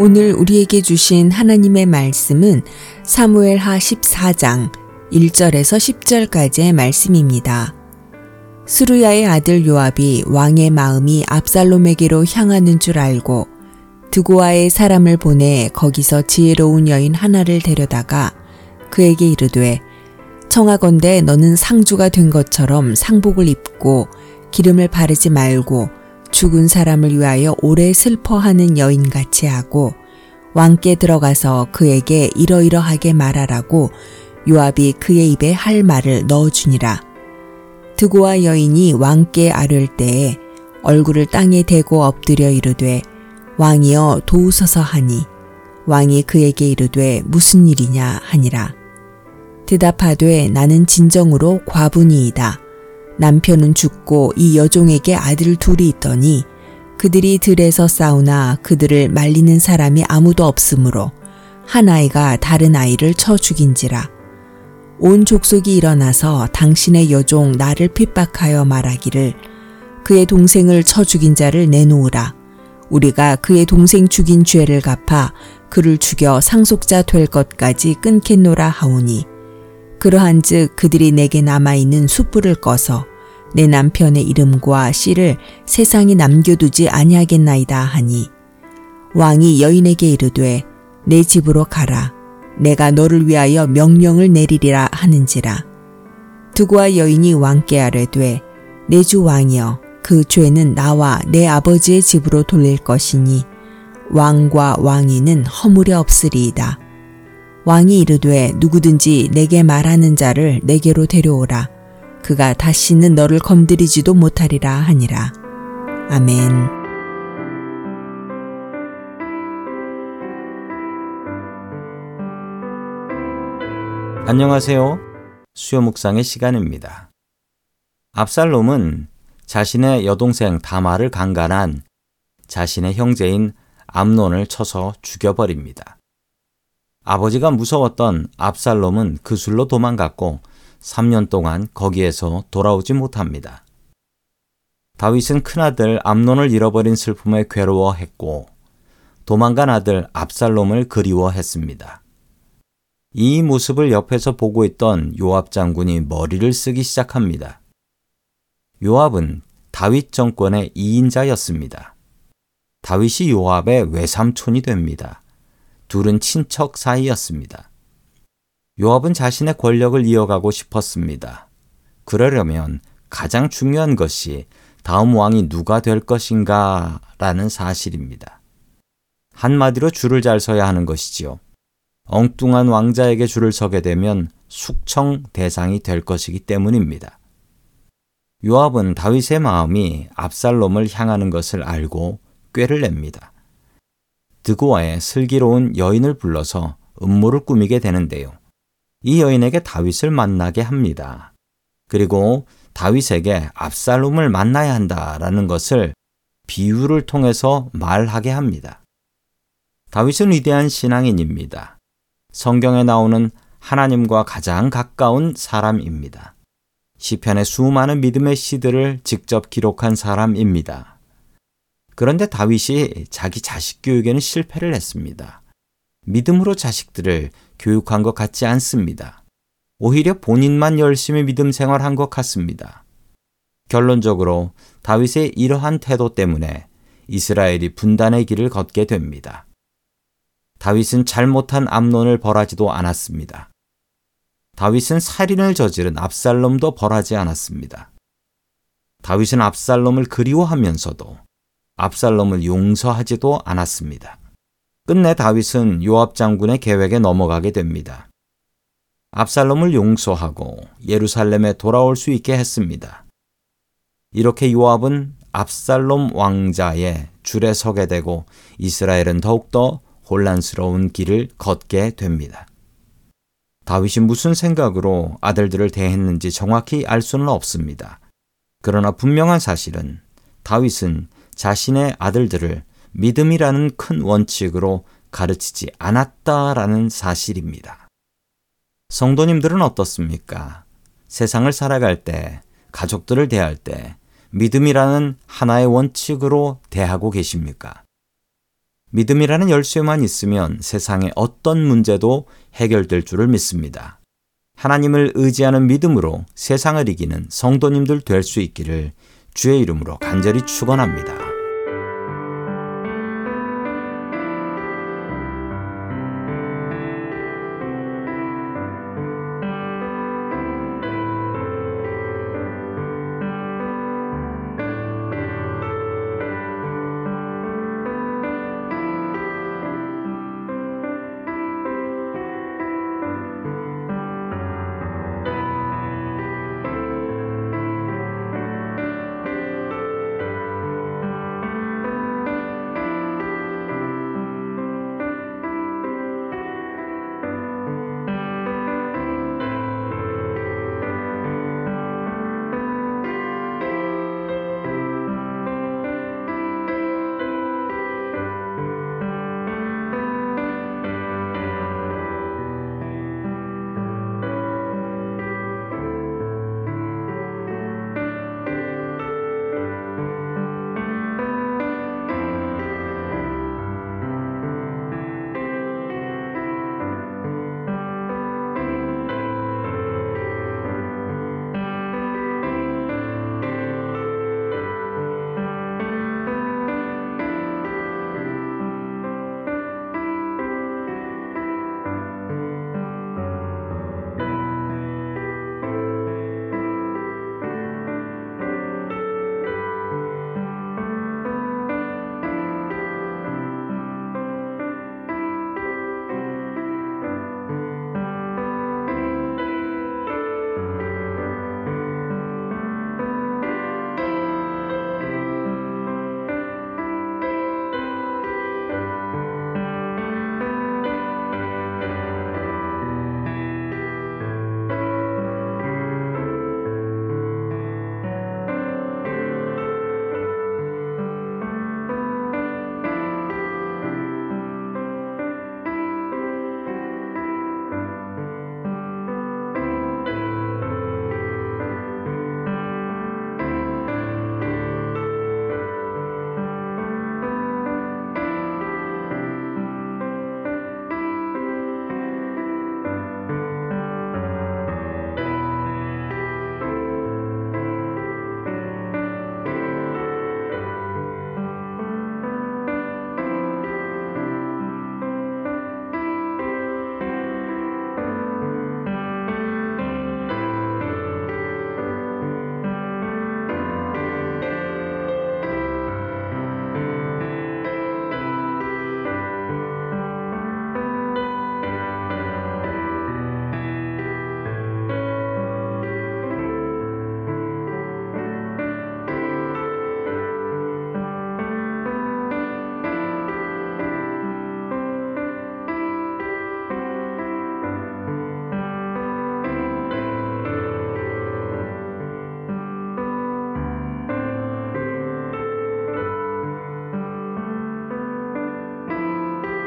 오늘 우리에게 주신 하나님의 말씀은 사무엘 하 14장 1절에서 10절까지의 말씀입니다. 수루야의 아들 요압이 왕의 마음이 압살롬에게로 향하는 줄 알고 드고아의 사람을 보내 거기서 지혜로운 여인 하나를 데려다가 그에게 이르되 청하건대 너는 상주가 된 것처럼 상복을 입고 기름을 바르지 말고 죽은 사람을 위하여 오래 슬퍼하는 여인같이 하고 왕께 들어가서 그에게 이러이러하게 말하라고 요압이 그의 입에 할 말을 넣어주니라. 드고와 여인이 왕께 아뢰을 때에 얼굴을 땅에 대고 엎드려 이르되 왕이여 도우소서 하니 왕이 그에게 이르되 무슨 일이냐 하니라. 대답하되 나는 진정으로 과분이이다. 남편은 죽고 이 여종에게 아들 둘이 있더니 그들이 들에서 싸우나 그들을 말리는 사람이 아무도 없으므로 한 아이가 다른 아이를 쳐 죽인지라. 온 족속이 일어나서 당신의 여종 나를 핍박하여 말하기를 그의 동생을 쳐 죽인 자를 내놓으라. 우리가 그의 동생 죽인 죄를 갚아 그를 죽여 상속자 될 것까지 끊겠노라 하오니 그러한즉 그들이 내게 남아 있는 숯불을 꺼서 내 남편의 이름과 씨를 세상에 남겨두지 아니하겠나이다 하니 왕이 여인에게 이르되 내 집으로 가라 내가 너를 위하여 명령을 내리리라 하는지라 두고와 여인이 왕께 아뢰되 내 주 왕이여 그 죄는 나와 내 아버지의 집으로 돌릴 것이니 왕과 왕이는 허물이 없으리이다. 왕이 이르되 누구든지 내게 말하는 자를 내게로 데려오라. 그가 다시는 너를 건드리지도 못하리라 하니라. 아멘. 안녕하세요. 수요 묵상의 시간입니다. 압살롬은 자신의 여동생 다마를 강간한 자신의 형제인 암론을 쳐서 죽여버립니다. 아버지가 무서웠던 압살롬은 그 술로 도망갔고 3년 동안 거기에서 돌아오지 못합니다. 다윗은 큰아들 암론을 잃어버린 슬픔에 괴로워했고 도망간 아들 압살롬을 그리워했습니다. 이 모습을 옆에서 보고 있던 요압 장군이 머리를 쓰기 시작합니다. 요압은 다윗 정권의 2인자였습니다. 다윗이 요압의 외삼촌이 됩니다. 둘은 친척 사이였습니다. 요압은 자신의 권력을 이어가고 싶었습니다. 그러려면 가장 중요한 것이 다음 왕이 누가 될 것인가 라는 사실입니다. 한마디로 줄을 잘 서야 하는 것이지요. 엉뚱한 왕자에게 줄을 서게 되면 숙청 대상이 될 것이기 때문입니다. 요압은 다윗의 마음이 압살롬을 향하는 것을 알고 꾀를 냅니다. 드고아의 슬기로운 여인을 불러서 음모를 꾸미게 되는데요. 이 여인에게 다윗을 만나게 합니다. 그리고 다윗에게 압살롬을 만나야 한다라는 것을 비유를 통해서 말하게 합니다. 다윗은 위대한 신앙인입니다. 성경에 나오는 하나님과 가장 가까운 사람입니다. 시편의 수많은 믿음의 시들을 직접 기록한 사람입니다. 그런데 다윗이 자기 자식 교육에는 실패를 했습니다. 믿음으로 자식들을 교육한 것 같지 않습니다. 오히려 본인만 열심히 믿음 생활한 것 같습니다. 결론적으로 다윗의 이러한 태도 때문에 이스라엘이 분단의 길을 걷게 됩니다. 다윗은 잘못한 암론을 벌하지도 않았습니다. 다윗은 살인을 저지른 압살롬도 벌하지 않았습니다. 다윗은 압살롬을 그리워하면서도 압살롬을 용서하지도 않았습니다. 끝내 다윗은 요압 장군의 계획에 넘어가게 됩니다. 압살롬을 용서하고 예루살렘에 돌아올 수 있게 했습니다. 이렇게 요압은 압살롬 왕자의 줄에 서게 되고 이스라엘은 더욱더 혼란스러운 길을 걷게 됩니다. 다윗이 무슨 생각으로 아들들을 대했는지 정확히 알 수는 없습니다. 그러나 분명한 사실은 다윗은 자신의 아들들을 믿음이라는 큰 원칙으로 가르치지 않았다라는 사실입니다. 성도님들은 어떻습니까? 세상을 살아갈 때, 가족들을 대할 때, 믿음이라는 하나의 원칙으로 대하고 계십니까? 믿음이라는 열쇠만 있으면 세상의 어떤 문제도 해결될 줄을 믿습니다. 하나님을 의지하는 믿음으로 세상을 이기는 성도님들 될 수 있기를 주의 이름으로 간절히 축원합니다.